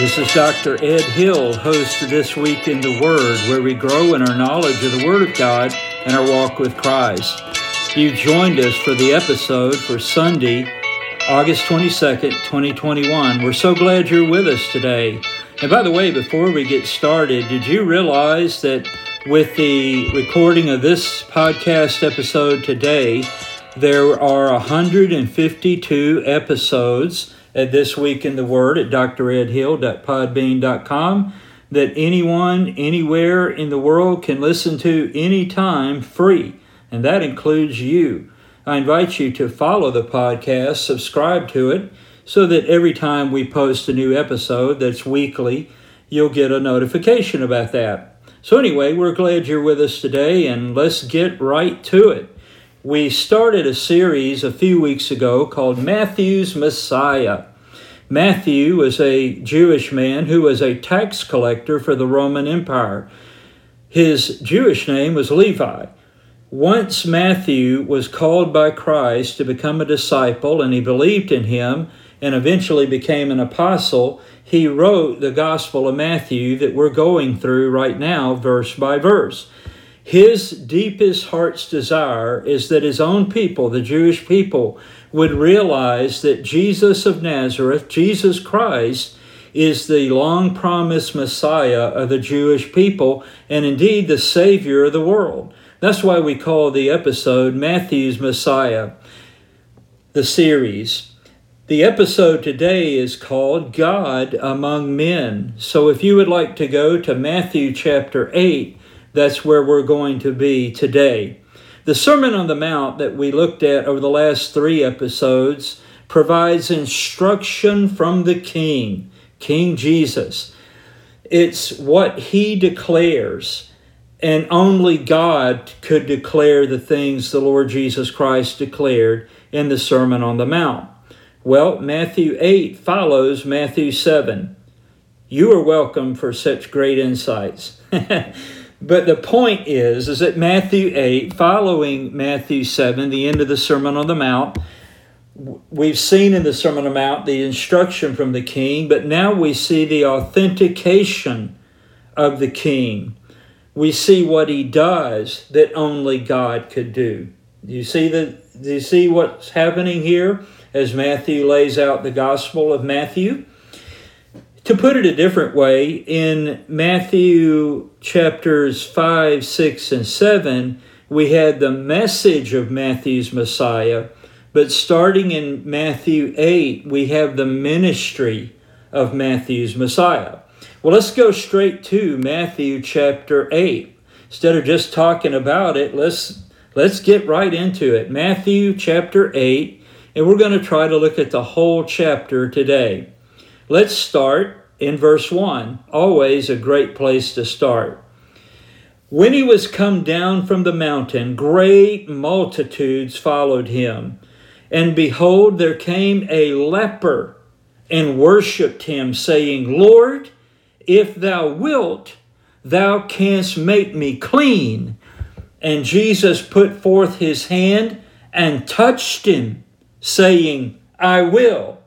This is Dr. Ed Hill, host of This Week in the Word, where we grow in our knowledge of the Word of God and our walk with Christ. You've joined us for the episode for Sunday, August 22nd, 2021. We're so glad you're with us today. And by the way, before we get started, did you realize that with the recording of this podcast episode today, there are 152 episodes at This Week in the Word at dredhill.podbean.com that anyone, anywhere in the world can listen to anytime free, and that includes you. I invite you to follow the podcast, subscribe to it, so that every time we post a new episode that's weekly, you'll get a notification about that. So, anyway, we're glad you're with us today, and let's get right to it. We started a series a few weeks ago called Matthew's Messiah. Matthew was a Jewish man who was a tax collector for the Roman Empire. His Jewish name was Levi. Once Matthew was called by Christ to become a disciple and he believed in him and eventually became an apostle, he wrote the Gospel of Matthew that we're going through right now, verse by verse. His deepest heart's desire is that his own people, the Jewish people, would realize that Jesus of Nazareth, Jesus Christ, is the long promised Messiah of the Jewish people and indeed the Savior of the world. That's why we call the episode Matthew's Messiah, the series. The episode today is called God Among Men. So if you would like to go to Matthew chapter 8, that's where we're going to be today. The Sermon on the Mount that we looked at over the last three episodes provides instruction from the King, King Jesus. It's what he declares, and only God could declare the things the Lord Jesus Christ declared in the Sermon on the Mount. Well, Matthew 8 follows Matthew 7. You are welcome for such great insights. But the point is, is that Matthew 8, following Matthew 7, the end of the Sermon on the Mount, we've seen in the Sermon on the Mount the instruction from the king, but now we see the authentication of the king. We see what he does that only God could do. Do you see the do you see what's happening here as Matthew lays out the gospel of Matthew? To put it a different way, in Matthew chapters 5, 6, and 7, we had the message of Matthew's Messiah, but starting in Matthew 8, we have the ministry of Matthew's Messiah. Well, let's go straight to Matthew chapter 8. Instead of just talking about it, let's let's get right into it. Matthew chapter 8, and we're going to try to look at the whole chapter today. Let's start in verse 1, always a great place to start. When he was come down from the mountain, great multitudes followed him. And behold, there came a leper and worshipped him, saying, Lord, if thou wilt, thou canst make me clean. And Jesus put forth his hand and touched him, saying, I will,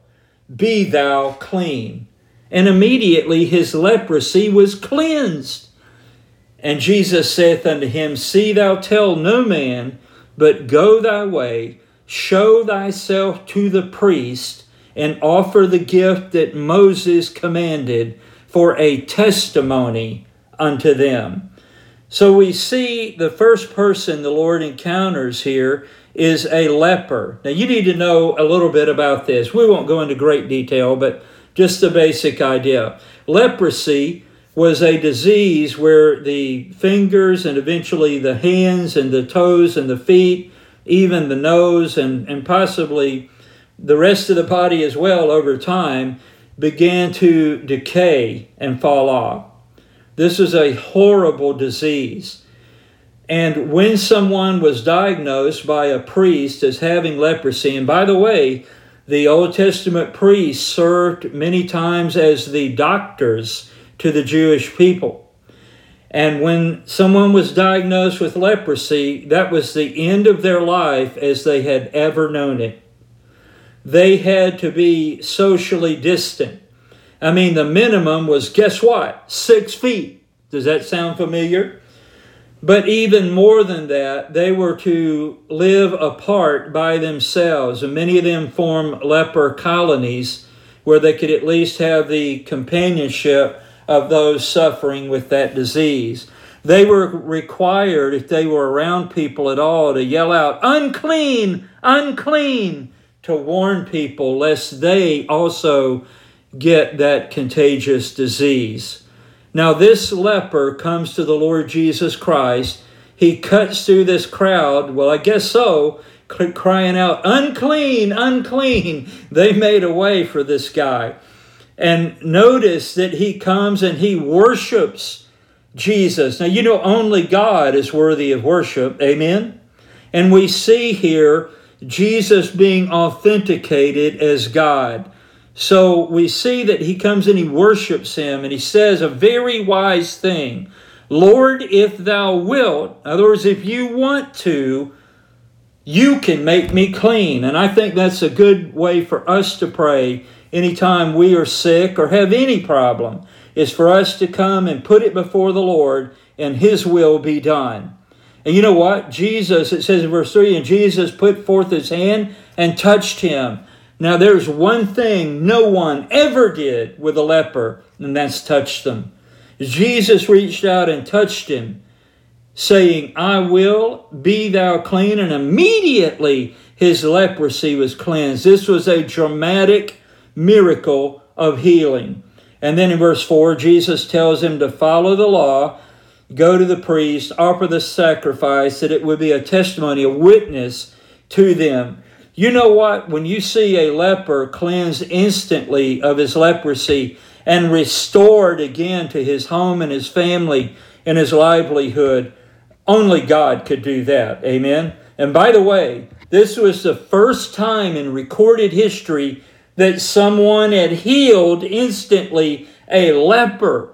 be thou clean. And immediately his leprosy was cleansed. And Jesus saith unto him, See thou tell no man, but go thy way, show thyself to the priest, and offer the gift that Moses commanded for a testimony unto them. So we see the first person the Lord encounters here is a leper. Now you need to know a little bit about this. We won't go into great detail, but just the basic idea. Leprosy was a disease where the fingers and eventually the hands and the toes and the feet, even the nose and, and possibly the rest of the body as well over time, began to decay and fall off. This is a horrible disease. And when someone was diagnosed by a priest as having leprosy, and by the way, the Old Testament priests served many times as the doctors to the Jewish people. And when someone was diagnosed with leprosy, that was the end of their life as they had ever known it. They had to be socially distant. I mean, the minimum was guess what? Six feet. Does that sound familiar? But even more than that, they were to live apart by themselves, and many of them formed leper colonies where they could at least have the companionship of those suffering with that disease. They were required, if they were around people at all, to yell out, unclean, unclean, to warn people lest they also get that contagious disease. Now, this leper comes to the Lord Jesus Christ. He cuts through this crowd. Well, I guess so, crying out, unclean, unclean. They made a way for this guy. And notice that he comes and he worships Jesus. Now, you know, only God is worthy of worship. Amen? And we see here Jesus being authenticated as God. So we see that he comes and he worships him and he says a very wise thing Lord, if thou wilt, in other words, if you want to, you can make me clean. And I think that's a good way for us to pray anytime we are sick or have any problem, is for us to come and put it before the Lord and his will be done. And you know what? Jesus, it says in verse 3, and Jesus put forth his hand and touched him. Now, there's one thing no one ever did with a leper, and that's touch them. Jesus reached out and touched him, saying, I will be thou clean. And immediately his leprosy was cleansed. This was a dramatic miracle of healing. And then in verse 4, Jesus tells him to follow the law go to the priest, offer the sacrifice, that it would be a testimony, a witness to them. You know what? When you see a leper cleansed instantly of his leprosy and restored again to his home and his family and his livelihood, only God could do that. Amen. And by the way, this was the first time in recorded history that someone had healed instantly a leper.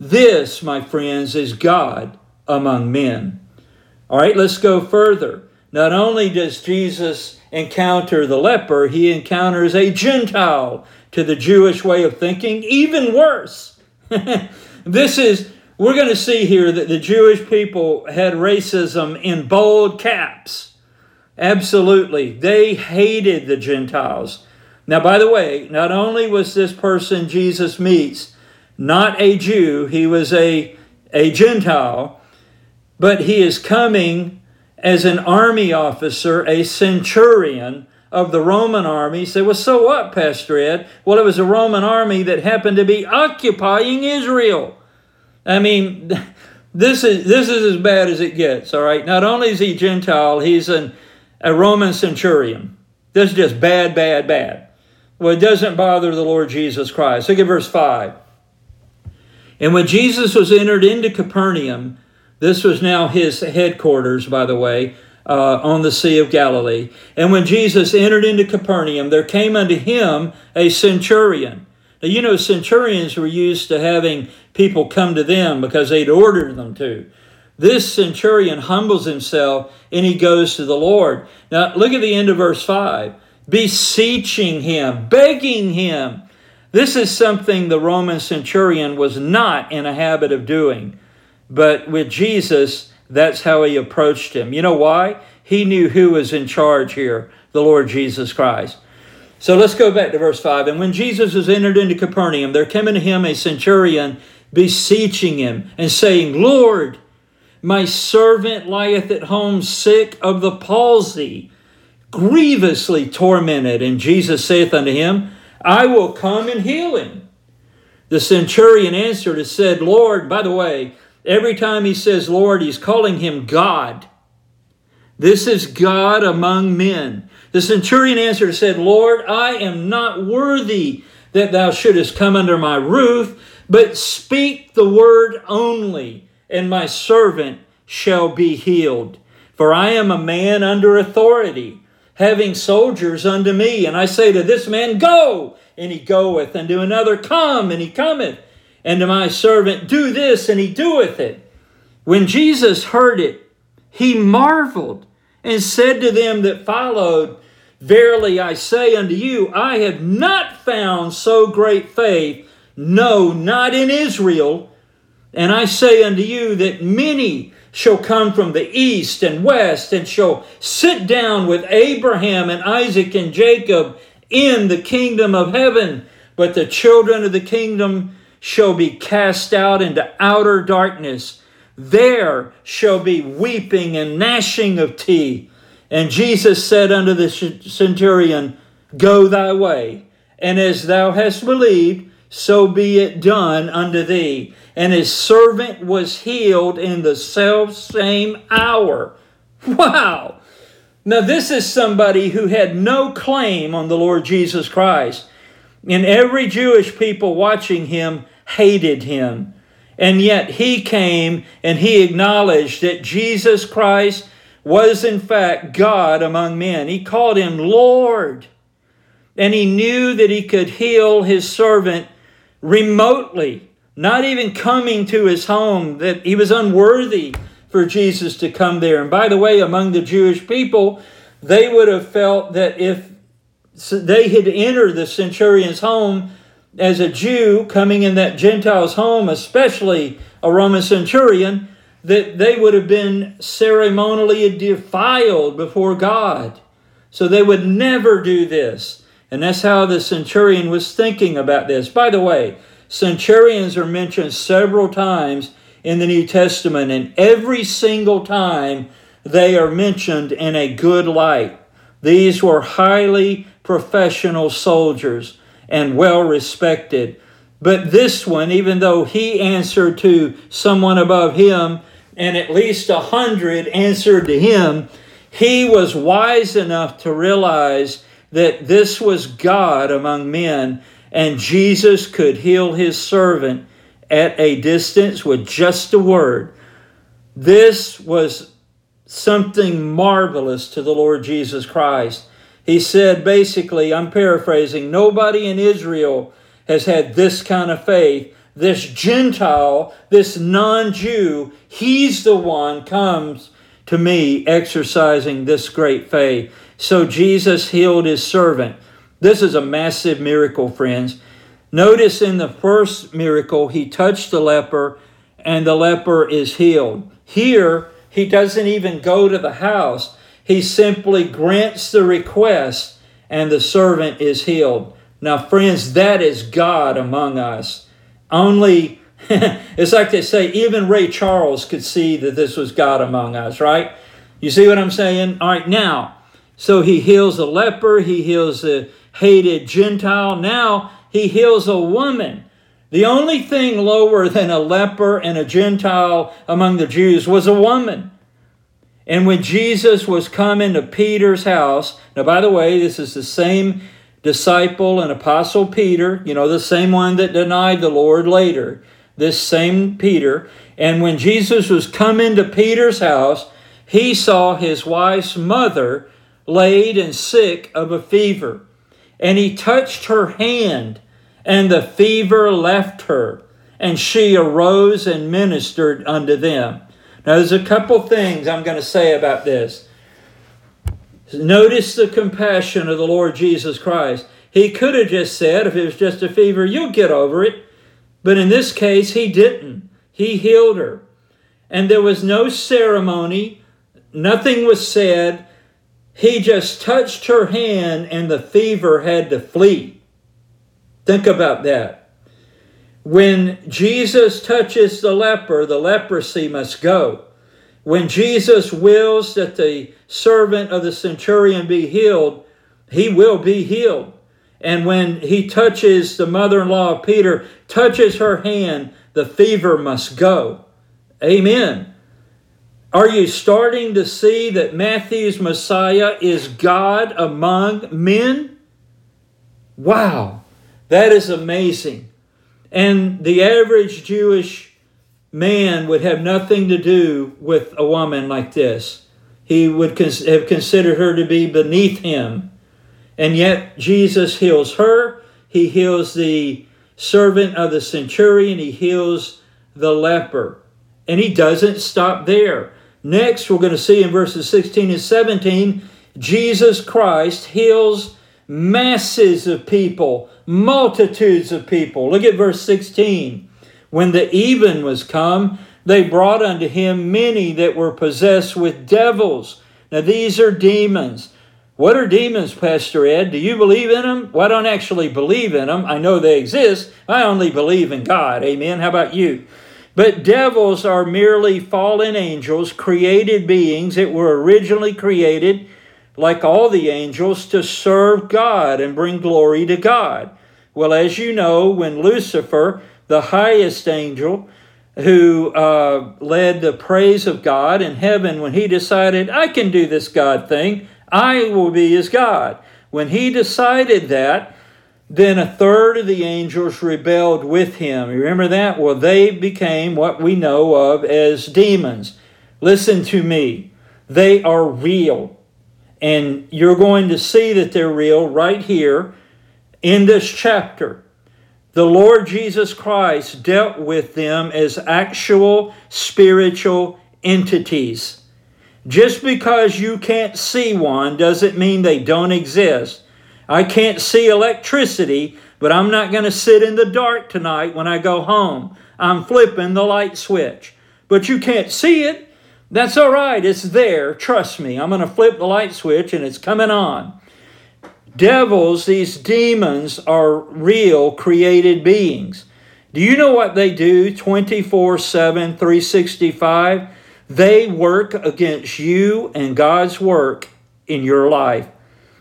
This, my friends, is God among men. All right, let's go further. Not only does Jesus encounter the leper, he encounters a Gentile to the Jewish way of thinking. Even worse. this is, we're going to see here that the Jewish people had racism in bold caps. Absolutely. They hated the Gentiles. Now, by the way, not only was this person Jesus meets not a Jew, he was a, a Gentile, but he is coming as an army officer, a centurion of the Roman army. You say, well, so what, Pastor Ed? Well, it was a Roman army that happened to be occupying Israel. I mean, this is this is as bad as it gets, all right? Not only is he Gentile, he's an, a Roman centurion. This is just bad, bad, bad. Well, it doesn't bother the Lord Jesus Christ. Look at verse 5. And when Jesus was entered into Capernaum, this was now his headquarters, by the way, uh, on the Sea of Galilee. And when Jesus entered into Capernaum, there came unto him a centurion. Now, you know, centurions were used to having people come to them because they'd ordered them to. This centurion humbles himself and he goes to the Lord. Now, look at the end of verse 5 beseeching him, begging him this is something the Roman centurion was not in a habit of doing. But with Jesus, that's how he approached him. You know why? He knew who was in charge here, the Lord Jesus Christ. So let's go back to verse 5. And when Jesus was entered into Capernaum, there came unto him a centurion beseeching him and saying, Lord, my servant lieth at home sick of the palsy, grievously tormented. And Jesus saith unto him, I will come and heal him. The centurion answered and said, Lord, by the way, every time he says Lord, he's calling him God. This is God among men. The centurion answered and said, Lord, I am not worthy that thou shouldest come under my roof, but speak the word only, and my servant shall be healed. For I am a man under authority having soldiers unto me. And I say to this man, Go, and he goeth, and to another, Come, and he cometh, and to my servant, Do this, and he doeth it. When Jesus heard it, he marveled and said to them that followed, Verily I say unto you, I have not found so great faith No, not in Israel. And I say unto you that many shall come from the east and west and shall sit down with Abraham and Isaac and Jacob in the kingdom of heaven. But the children of the kingdom shall be cast out into outer darkness. There shall be weeping and gnashing of teeth. And Jesus said unto the centurion, Go thy way, and as thou hast believed, so be it done unto thee. And his servant was healed in the self same hour. Wow! Now, this is somebody who had no claim on the Lord Jesus Christ. And every Jewish people watching him hated him. And yet he came and he acknowledged that Jesus Christ was in fact God among men. He called him Lord. And he knew that he could heal his servant remotely, not even coming to his home, that he was unworthy for Jesus to come there. And by the way, among the Jewish people, they would have felt that if they had entered the centurion's home as a Jew coming in that Gentile's home, especially a Roman centurion, that they would have been ceremonially defiled before God. So they would never do this. And that's how the centurion was thinking about this. By the way, centurions are mentioned several times in the New Testament, and every single time they are mentioned in a good light. These were highly professional soldiers and well respected. But this one, even though he answered to someone above him, and at least a hundred answered to him, he was wise enough to realize that this was God among men, and Jesus could heal his servant at a distance with just a word. This was something marvelous to the Lord Jesus Christ. He said, basically, I'm paraphrasing, nobody in Israel has had this kind of faith. This Gentile, this non Jew, he's the one comes to me exercising this great faith. So Jesus healed his servant. This is a massive miracle, friends. Notice in the first miracle, he touched the leper and the leper is healed. Here, he doesn't even go to the house, he simply grants the request and the servant is healed. Now, friends, that is God among us. Only, it's like they say, even Ray Charles could see that this was God among us, right? You see what I'm saying? All right, now, so he heals a leper, he heals a hated Gentile. Now he heals a woman. The only thing lower than a leper and a Gentile among the Jews was a woman. And when Jesus was coming to Peter's house, now by the way, this is the same disciple and apostle Peter, you know, the same one that denied the Lord later, this same Peter. And when Jesus was coming to Peter's house, he saw his wife's mother laid and sick of a fever. And he touched her hand, and the fever left her, and she arose and ministered unto them. Now, there's a couple things I'm going to say about this. Notice the compassion of the Lord Jesus Christ. He could have just said, if it was just a fever, you'll get over it. But in this case, he didn't. He healed her. And there was no ceremony, nothing was said. He just touched her hand, and the fever had to flee. Think about that. When Jesus touches the leper, the leprosy must go. When Jesus wills that the servant of the centurion be healed, he will be healed. And when he touches the mother in law of Peter, touches her hand, the fever must go. Amen. Are you starting to see that Matthew's Messiah is God among men? Wow, that is amazing. And the average Jewish man would have nothing to do with a woman like this. He would have considered her to be beneath him. And yet Jesus heals her. He heals the servant of the centurion. He heals the leper. And he doesn't stop there. Next, we're going to see in verses 16 and 17, Jesus Christ heals masses of people, multitudes of people. Look at verse 16. When the even was come, they brought unto him many that were possessed with devils. Now, these are demons. What are demons, Pastor Ed? Do you believe in them? Well, I don't actually believe in them. I know they exist. I only believe in God. Amen. How about you? But devils are merely fallen angels, created beings that were originally created, like all the angels, to serve God and bring glory to God. Well, as you know, when Lucifer, the highest angel, who uh, led the praise of God in heaven when he decided, I can do this God thing, I will be his God. When he decided that, then a third of the angels rebelled with him. You remember that? Well, they became what we know of as demons. Listen to me, they are real. And you're going to see that they're real right here in this chapter the Lord Jesus Christ dealt with them as actual spiritual entities. Just because you can't see one doesn't mean they don't exist. I can't see electricity, but I'm not going to sit in the dark tonight when I go home. I'm flipping the light switch. But you can't see it. That's all right. It's there. Trust me. I'm going to flip the light switch and it's coming on devils, these demons, are real created beings. Do you know what they do 24 7, 365? They work against you and God's work in your life.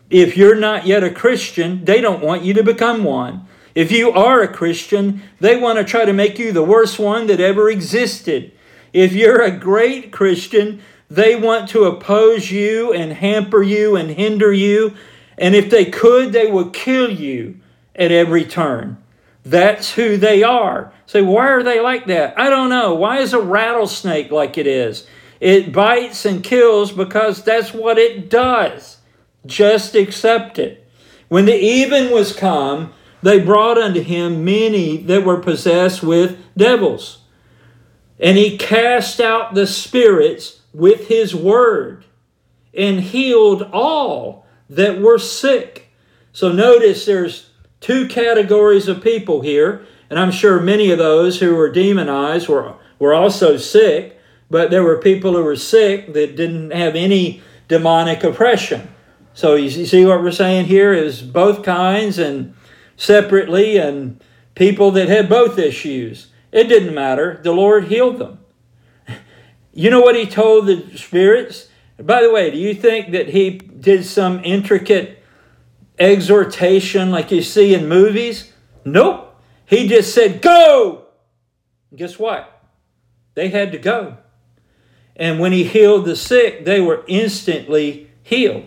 If you're not yet a Christian, they don't want you to become one. If you are a Christian, they want to try to make you the worst one that ever existed. If you're a great Christian, they want to oppose you and hamper you and hinder you and if they could, they would kill you at every turn. That's who they are. Say, so why are they like that? I don't know. Why is a rattlesnake like it is? It bites and kills because that's what it does. Just accept it. When the even was come, they brought unto him many that were possessed with devils. And he cast out the spirits with his word and healed all that were sick. So notice there's two categories of people here, and I'm sure many of those who were demonized were, were also sick, but there were people who were sick that didn't have any demonic oppression. So you see what we're saying here is both kinds and separately, and people that had both issues. It didn't matter. The Lord healed them. You know what he told the spirits? By the way, do you think that he did some intricate exhortation like you see in movies? Nope. He just said, Go! guess what? They had to go. And when he healed the sick, they were instantly healed.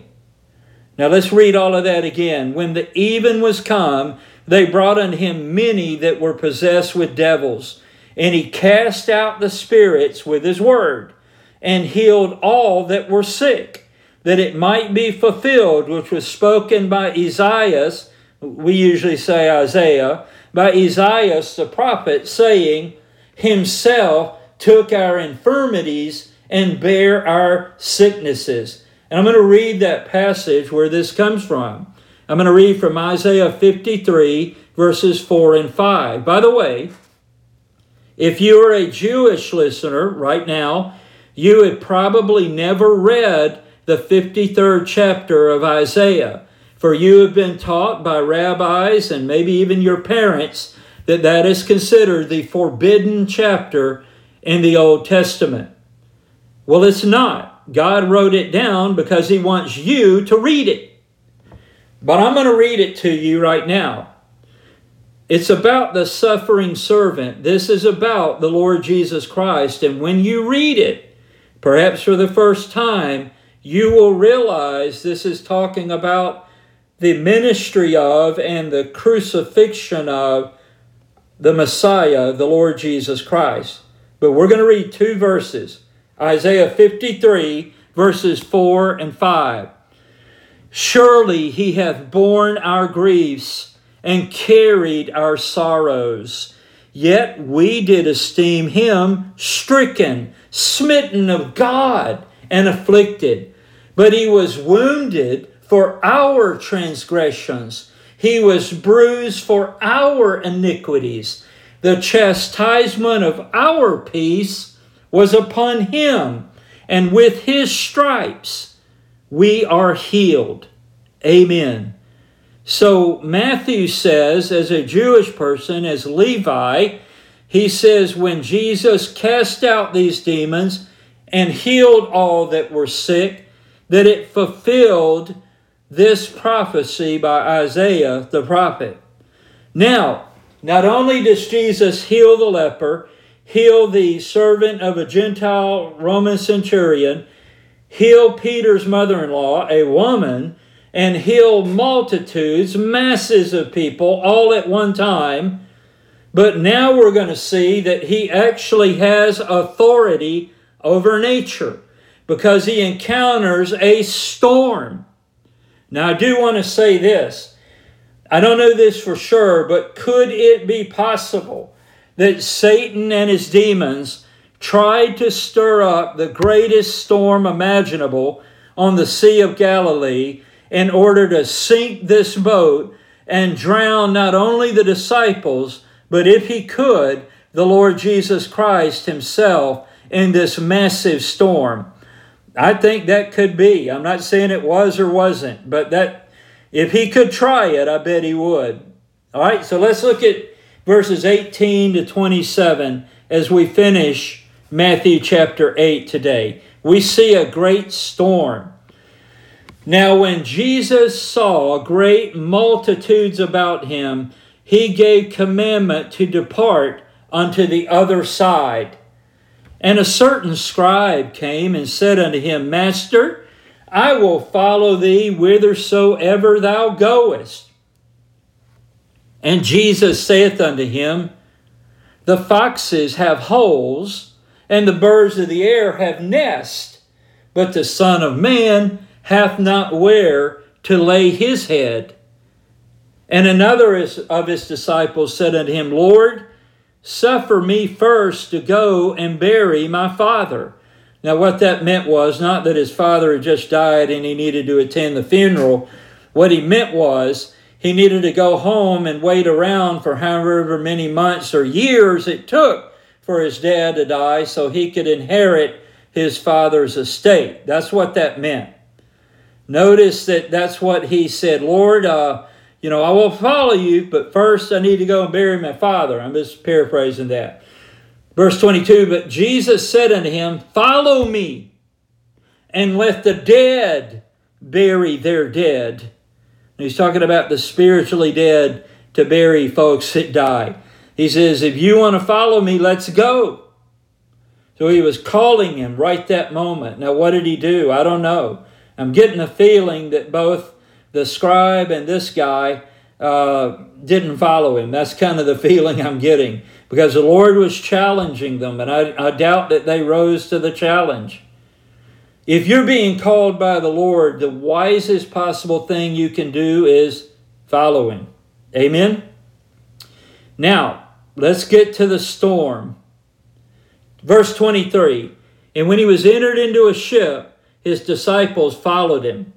Now let's read all of that again. When the even was come, they brought unto him many that were possessed with devils, and he cast out the spirits with his word and healed all that were sick, that it might be fulfilled, which was spoken by Isaiah, we usually say Isaiah, by Isaiah the prophet, saying, Himself took our infirmities and bare our sicknesses. And I'm going to read that passage where this comes from. I'm going to read from Isaiah 53, verses 4 and 5. By the way, if you are a Jewish listener right now, you had probably never read the 53rd chapter of Isaiah, for you have been taught by rabbis and maybe even your parents that that is considered the forbidden chapter in the Old Testament. Well, it's not. God wrote it down because He wants you to read it. But I'm going to read it to you right now. It's about the suffering servant. This is about the Lord Jesus Christ. And when you read it, Perhaps for the first time, you will realize this is talking about the ministry of and the crucifixion of the Messiah, the Lord Jesus Christ. But we're going to read two verses Isaiah 53, verses 4 and 5. Surely he hath borne our griefs and carried our sorrows. Yet we did esteem him stricken smitten of God and afflicted. But he was wounded for our transgressions, he was bruised for our iniquities. The chastisement of our peace was upon him, and with his stripes we are healed. Amen. So Matthew says, as a Jewish person, as Levi, he says, when Jesus cast out these demons and healed all that were sick, that it fulfilled this prophecy by Isaiah the prophet. Now, not only does Jesus heal the leper, heal the servant of a Gentile Roman centurion, heal Peter's mother in law, a woman, and heal multitudes, masses of people, all at one time. But now we're going to see that he actually has authority over nature because he encounters a storm. Now, I do want to say this. I don't know this for sure, but could it be possible that Satan and his demons tried to stir up the greatest storm imaginable on the Sea of Galilee in order to sink this boat and drown not only the disciples, but if he could, the Lord Jesus Christ himself in this massive storm. I think that could be. I'm not saying it was or wasn't, but that if he could try it, I bet he would. All right, so let's look at verses 18 to 27 as we finish Matthew chapter 8 today. We see a great storm. Now, when Jesus saw great multitudes about him, he gave commandment to depart unto the other side. And a certain scribe came and said unto him, Master, I will follow thee whithersoever thou goest. And Jesus saith unto him, The foxes have holes, and the birds of the air have nests, but the Son of Man hath not where to lay his head. And another of his disciples said unto him, Lord, Suffer me first to go and bury my father. Now, what that meant was not that his father had just died and he needed to attend the funeral. What he meant was he needed to go home and wait around for however many months or years it took for his dad to die so he could inherit his father's estate. That's what that meant. Notice that that's what he said, Lord, uh, you know, I will follow you, but first I need to go and bury my father. I'm just paraphrasing that. Verse 22 But Jesus said unto him, Follow me, and let the dead bury their dead. And he's talking about the spiritually dead to bury folks that die. He says, If you want to follow me, let's go. So he was calling him right that moment. Now, what did he do? I don't know. I'm getting a feeling that both the scribe and this guy uh, didn't follow him. That's kind of the feeling I'm getting because the Lord was challenging them, and I, I doubt that they rose to the challenge. If you're being called by the Lord, the wisest possible thing you can do is follow Him. Amen? Now, let's get to the storm. Verse 23 And when he was entered into a ship, his disciples followed him.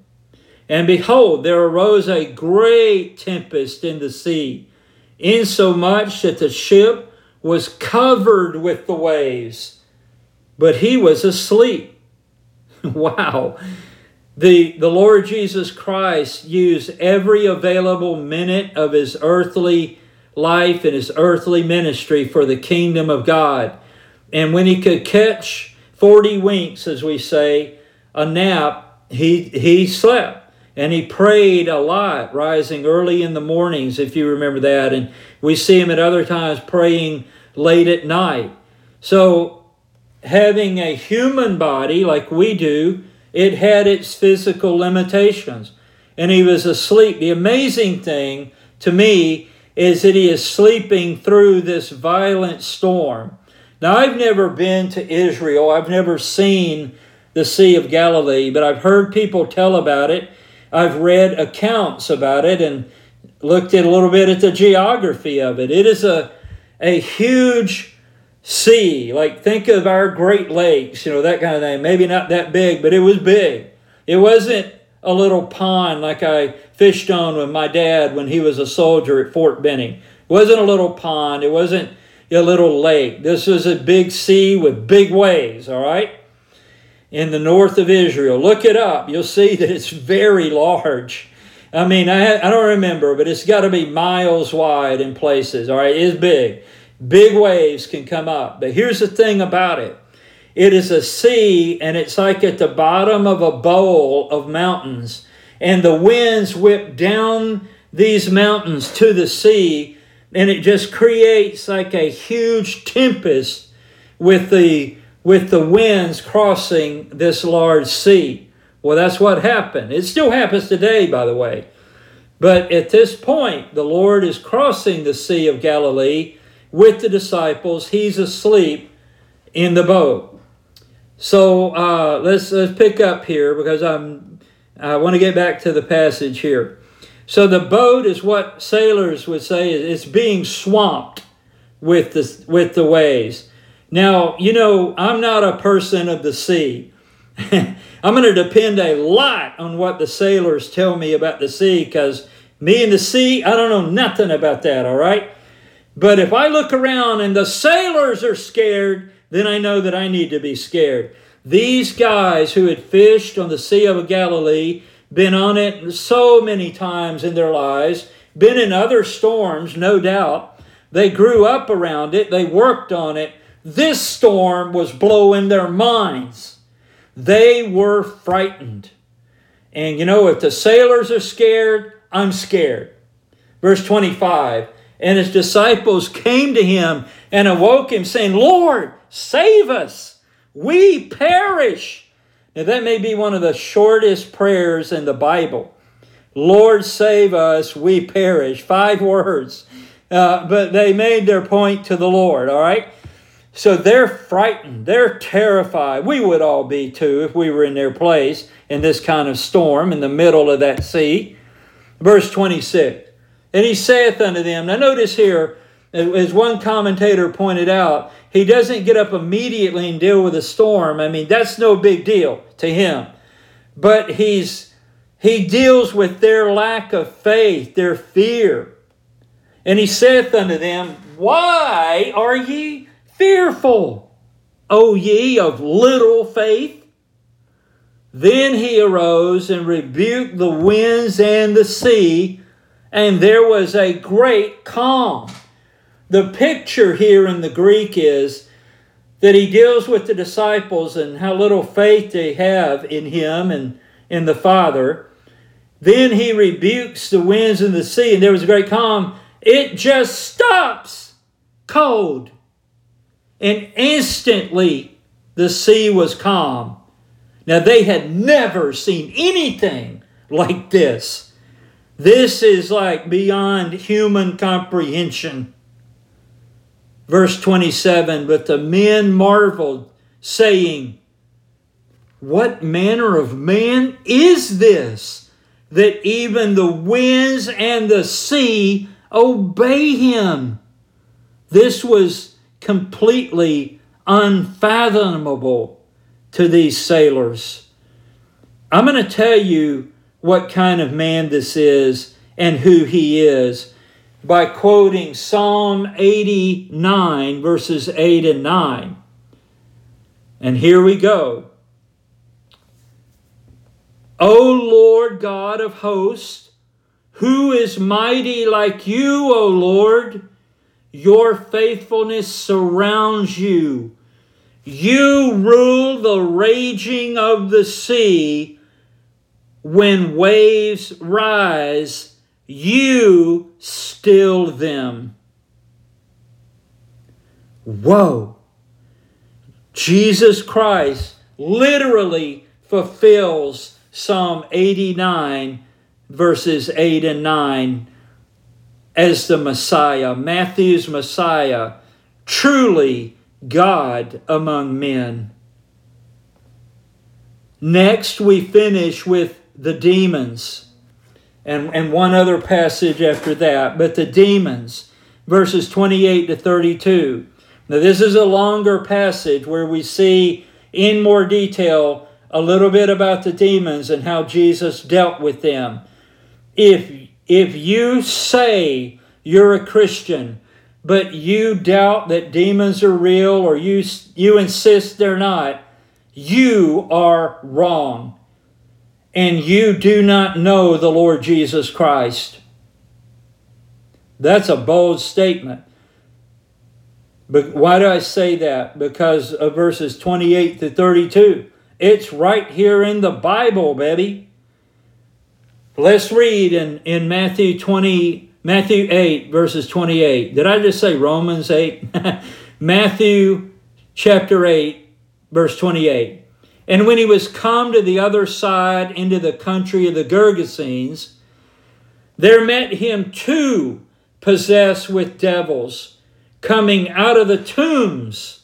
And behold, there arose a great tempest in the sea, insomuch that the ship was covered with the waves, but he was asleep. wow. The, the Lord Jesus Christ used every available minute of his earthly life and his earthly ministry for the kingdom of God. And when he could catch 40 winks, as we say, a nap, he, he slept. And he prayed a lot, rising early in the mornings, if you remember that. And we see him at other times praying late at night. So, having a human body like we do, it had its physical limitations. And he was asleep. The amazing thing to me is that he is sleeping through this violent storm. Now, I've never been to Israel, I've never seen the Sea of Galilee, but I've heard people tell about it. I've read accounts about it and looked at a little bit at the geography of it. It is a, a huge sea. Like, think of our Great Lakes, you know, that kind of thing. Maybe not that big, but it was big. It wasn't a little pond like I fished on with my dad when he was a soldier at Fort Benning. It wasn't a little pond, it wasn't a little lake. This was a big sea with big waves, all right? In the north of Israel. Look it up. You'll see that it's very large. I mean, I, I don't remember, but it's got to be miles wide in places, all right? It is big. Big waves can come up. But here's the thing about it it is a sea, and it's like at the bottom of a bowl of mountains. And the winds whip down these mountains to the sea, and it just creates like a huge tempest with the with the winds crossing this large sea. Well, that's what happened. It still happens today, by the way. But at this point, the Lord is crossing the Sea of Galilee with the disciples. He's asleep in the boat. So uh, let's let's pick up here because I'm I want to get back to the passage here. So the boat is what sailors would say is it's being swamped with the with the waves. Now you know I'm not a person of the sea. I'm going to depend a lot on what the sailors tell me about the sea because me and the sea I don't know nothing about that. All right, but if I look around and the sailors are scared then I know that I need to be scared. These guys who had fished on the Sea of Galilee, been on it so many times in their lives, been in other storms, no doubt. They grew up around it, they worked on it. This storm was blowing their minds. They were frightened. And you know, if the sailors are scared, I'm scared. Verse 25 And his disciples came to him and awoke him, saying, Lord, Save us! We perish! Now, that may be one of the shortest prayers in the Bible. Lord, save us, we perish. Five words. Uh, but they made their point to the Lord, all right? So they're frightened. They're terrified. We would all be too if we were in their place in this kind of storm in the middle of that sea. Verse 26 And he saith unto them, now notice here, as one commentator pointed out, he doesn't get up immediately and deal with a storm. I mean, that's no big deal to him. But he's he deals with their lack of faith, their fear. And he saith unto them, Why are ye fearful, O ye of little faith? Then he arose and rebuked the winds and the sea, and there was a great calm. The picture here in the Greek is that he deals with the disciples and how little faith they have in him and in the Father. Then he rebukes the winds and the sea, and there was a great calm. It just stops cold. And instantly the sea was calm. Now they had never seen anything like this. This is like beyond human comprehension. Verse 27 But the men marveled, saying, What manner of man is this, that even the winds and the sea obey him? This was completely unfathomable to these sailors. I'm going to tell you what kind of man this is and who he is by quoting Psalm 89, verses 8 and 9. And here we go. O Lord God of hosts, who is mighty like you, O Lord? Your faithfulness surrounds you. You rule the raging of the sea when waves rise you still them. Whoa! Jesus Christ literally fulfills Psalm 89, verses 8 and 9, as the Messiah, Matthew's Messiah, truly God among men. Next, we finish with the demons and, and one other passage after that. But the demons, verses 28 to 32. Now, this is a longer passage where we see in more detail a little bit about the demons and how Jesus dealt with them. If if you say you're a Christian, but you doubt that demons are real or you you insist they're not, you are wrong. And you do not know the Lord Jesus Christ. That's a bold statement. But why do I say that? Because of verses 28 to 32. It's right here in the Bible, baby. Let's read in, in Matthew 20, Matthew 8, verses 28. Did I just say Romans 8? Matthew chapter 8, verse 28. And when he was come to the other side into the country of the Gergesenes, there met him two possessed with devils coming out of the tombs.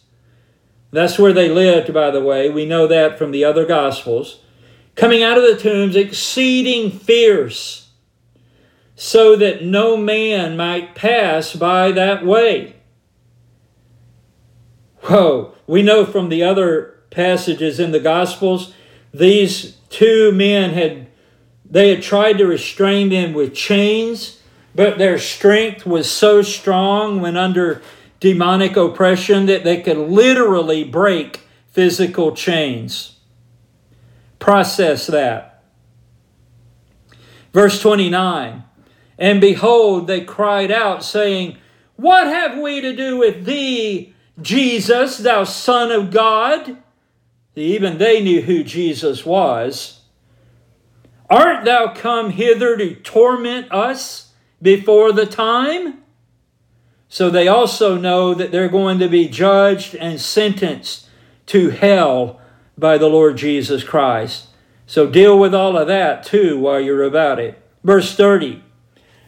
That's where they lived, by the way. We know that from the other Gospels. Coming out of the tombs, exceeding fierce, so that no man might pass by that way. Whoa, we know from the other passages in the Gospels, these two men had they had tried to restrain them with chains but their strength was so strong when under demonic oppression that they could literally break physical chains. Process that. Verse 29 And behold, they cried out, saying, What have we to do with thee, Jesus, thou Son of God? Even they knew who Jesus was. Art thou come hither to torment us? before the time. So they also know that they're going to be judged and sentenced to hell by the Lord Jesus Christ. So deal with all of that too while you're about it. Verse 30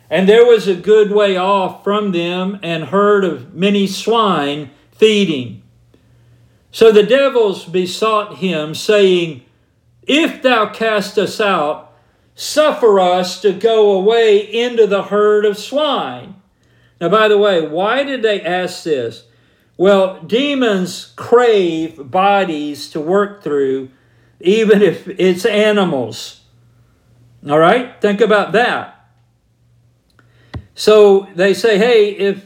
And there was a good way off from them and herd of many swine feeding. So the devils besought him, saying, If thou cast us out, suffer us to go away into the herd of swine. Now, by the way, why did they ask this? Well, demons crave bodies to work through, even if it's animals. All right? Think about that. So they say, hey, if,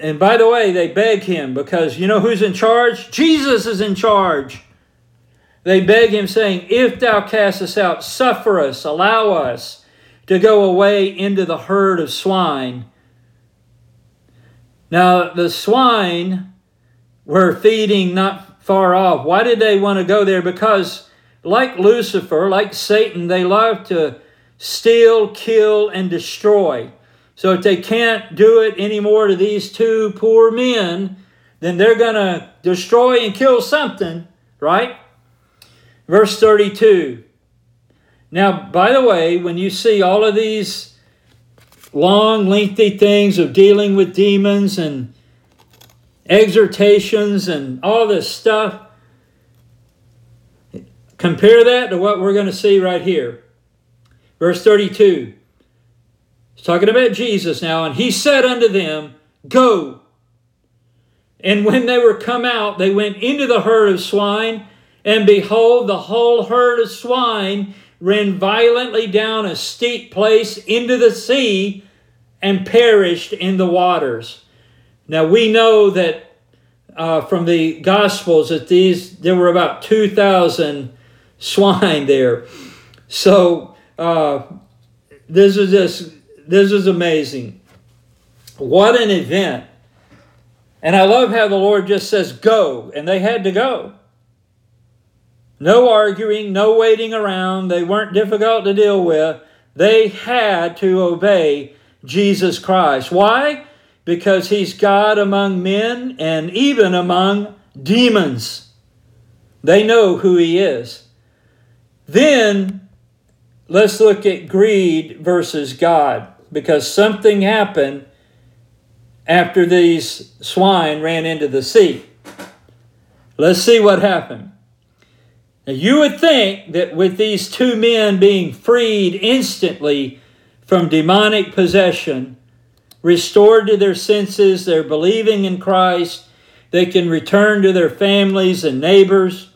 and by the way, they beg him because you know who's in charge? Jesus is in charge. They beg him, saying, If thou cast us out, suffer us, allow us to go away into the herd of swine. Now, the swine were feeding not far off. Why did they want to go there? Because, like Lucifer, like Satan, they love to steal, kill, and destroy. So, if they can't do it anymore to these two poor men, then they're going to destroy and kill something, right? Verse 32. Now, by the way, when you see all of these long, lengthy things of dealing with demons and exhortations and all this stuff, compare that to what we're going to see right here. Verse 32. He's talking about Jesus now, and he said unto them, Go. And when they were come out, they went into the herd of swine and behold, the whole herd of swine ran violently down a steep place into the sea and perished in the waters. Now we know that uh, from the Gospels that these there were about two thousand swine there. So uh, this is just this is amazing. What an event! And I love how the Lord just says, "Go," and they had to go. No arguing, no waiting around. They weren't difficult to deal with. They had to obey Jesus Christ. Why? Because he's God among men and even among demons. They know who he is. Then let's look at greed versus God because something happened after these swine ran into the sea. Let's see what happened. Now, you would think that with these two men being freed instantly from demonic possession, restored to their senses, they're believing in Christ, they can return to their families and neighbors.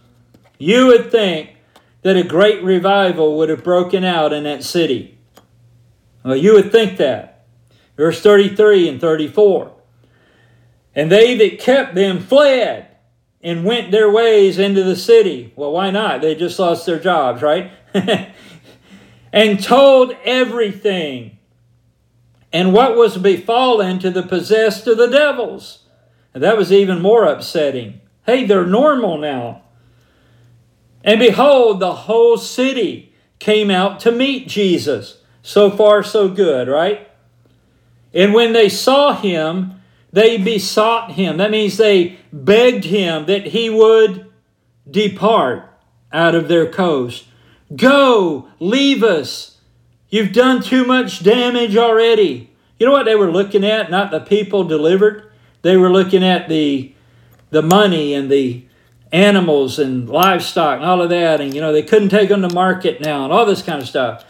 you would think that a great revival would have broken out in that city. Well, you would think that. Verse 33 and 34. And they that kept them fled and went their ways into the city. Well, why not? They just lost their jobs, right? and told everything and what was befallen to the possessed of the devils. And that was even more upsetting. Hey, they're normal now. And behold, the whole city came out to meet Jesus. So far, so good, right? And when they saw him, they besought him. That means they begged him that he would depart out of their coast. Go, leave us. You've done too much damage already. You know what they were looking at? Not the people delivered. They were looking at the the money and the animals and livestock and all of that. And, you know, they couldn't take them to market now and all this kind of stuff.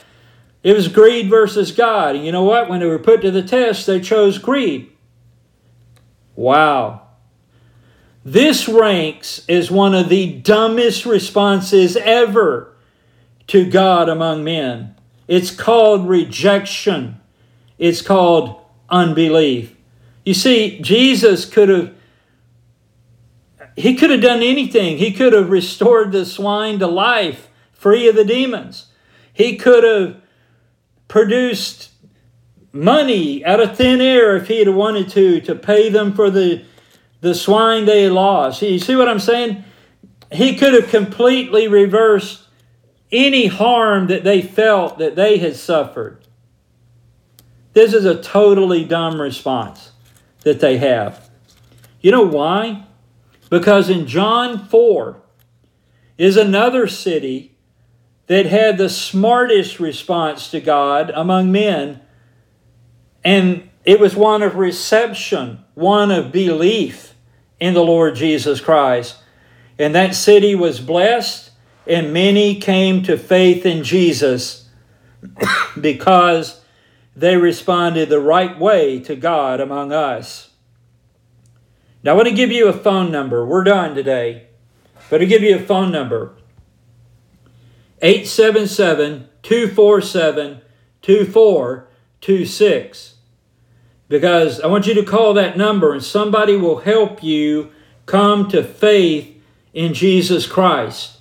It was greed versus God. And you know what? When they were put to the test, they chose greed. Wow. This ranks as one of the dumbest responses ever to God among men. It's called rejection, it's called unbelief. You see, Jesus could have he could have done anything. He could have restored the swine to life, free of the demons. He could have produced money out of thin air if he had wanted to, to pay them for the, the swine they lost. You see what I'm saying? He could have completely reversed any harm that they felt that they had suffered. This is a totally dumb response that they have. You know why? Because in John 4 is another city that had the smartest response to God among men, and it was one of reception, one of belief in the Lord Jesus Christ. And that city was blessed, and many came to faith in Jesus because they responded the right way to God among us. Now, I want to give you a phone number. We're done today. But I'll give you a phone number 877 247 2426. Because I want you to call that number and somebody will help you come to faith in Jesus Christ,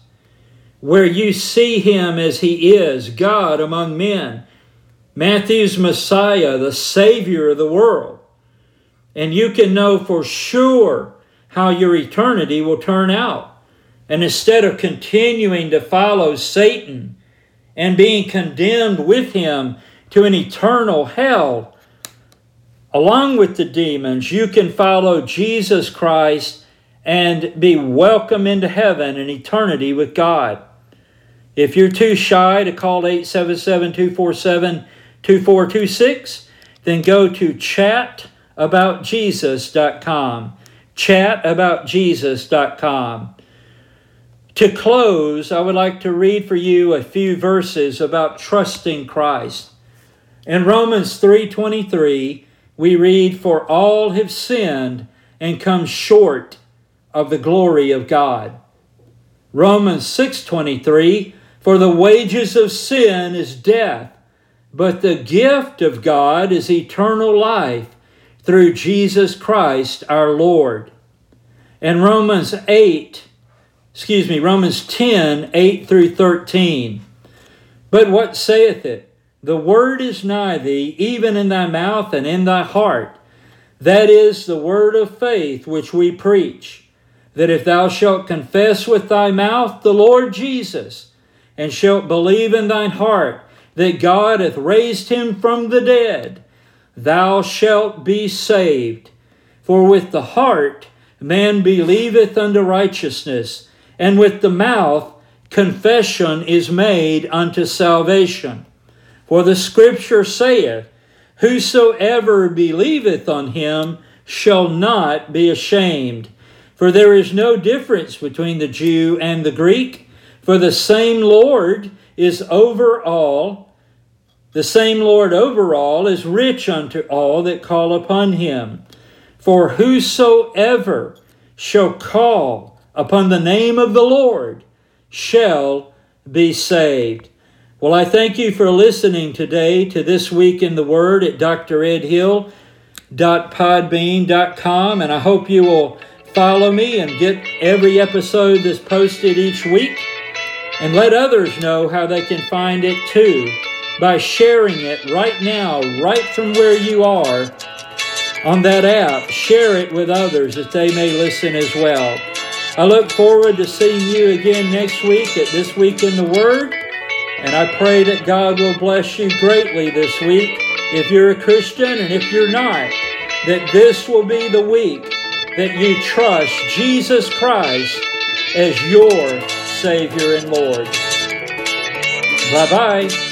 where you see Him as He is, God among men, Matthew's Messiah, the Savior of the world and you can know for sure how your eternity will turn out. And instead of continuing to follow Satan and being condemned with him to an eternal hell, along with the demons, you can follow Jesus Christ and be welcome into heaven and eternity with God. If you're too shy to call 877 247 2426, then go to chat aboutjesus.com. Chataboutjesus.com. To close, I would like to read for you a few verses about trusting Christ. In Romans 3:23, we read for all have sinned and come short of the glory of God. Romans 6:23, for the wages of sin is death, but the gift of God is eternal life through Jesus Christ our Lord. In Romans 8, excuse me, Romans 10, 8 through 13. But what saith it? The word is nigh thee, even in thy mouth and in thy heart. That is the word of faith which we preach. That if thou shalt confess with thy mouth the Lord Jesus, and shalt believe in thine heart that God hath raised him from the dead, thou shalt be saved. For with the heart man believeth unto righteousness, and with the mouth confession is made unto salvation. For the scripture saith, Whosoever believeth on him shall not be ashamed. For there is no difference between the Jew and the Greek, for the same Lord is over all the same Lord over all is rich unto all that call upon him. For whosoever shall call upon the name of the Lord shall be saved. Well, I thank you for listening today to This Week in the Word at dredhill.podbean.com, and I hope you will follow me and get every episode that's posted each week. And let others know how they can find it too by sharing it right now, right from where you are on that app. Share it with others that they may listen as well. I look forward to seeing you again next week at This Week in the Word. And I pray that God will bless you greatly this week if you're a Christian and if you're not, that this will be the week that you trust Jesus Christ as your Savior and Lord. Bye bye.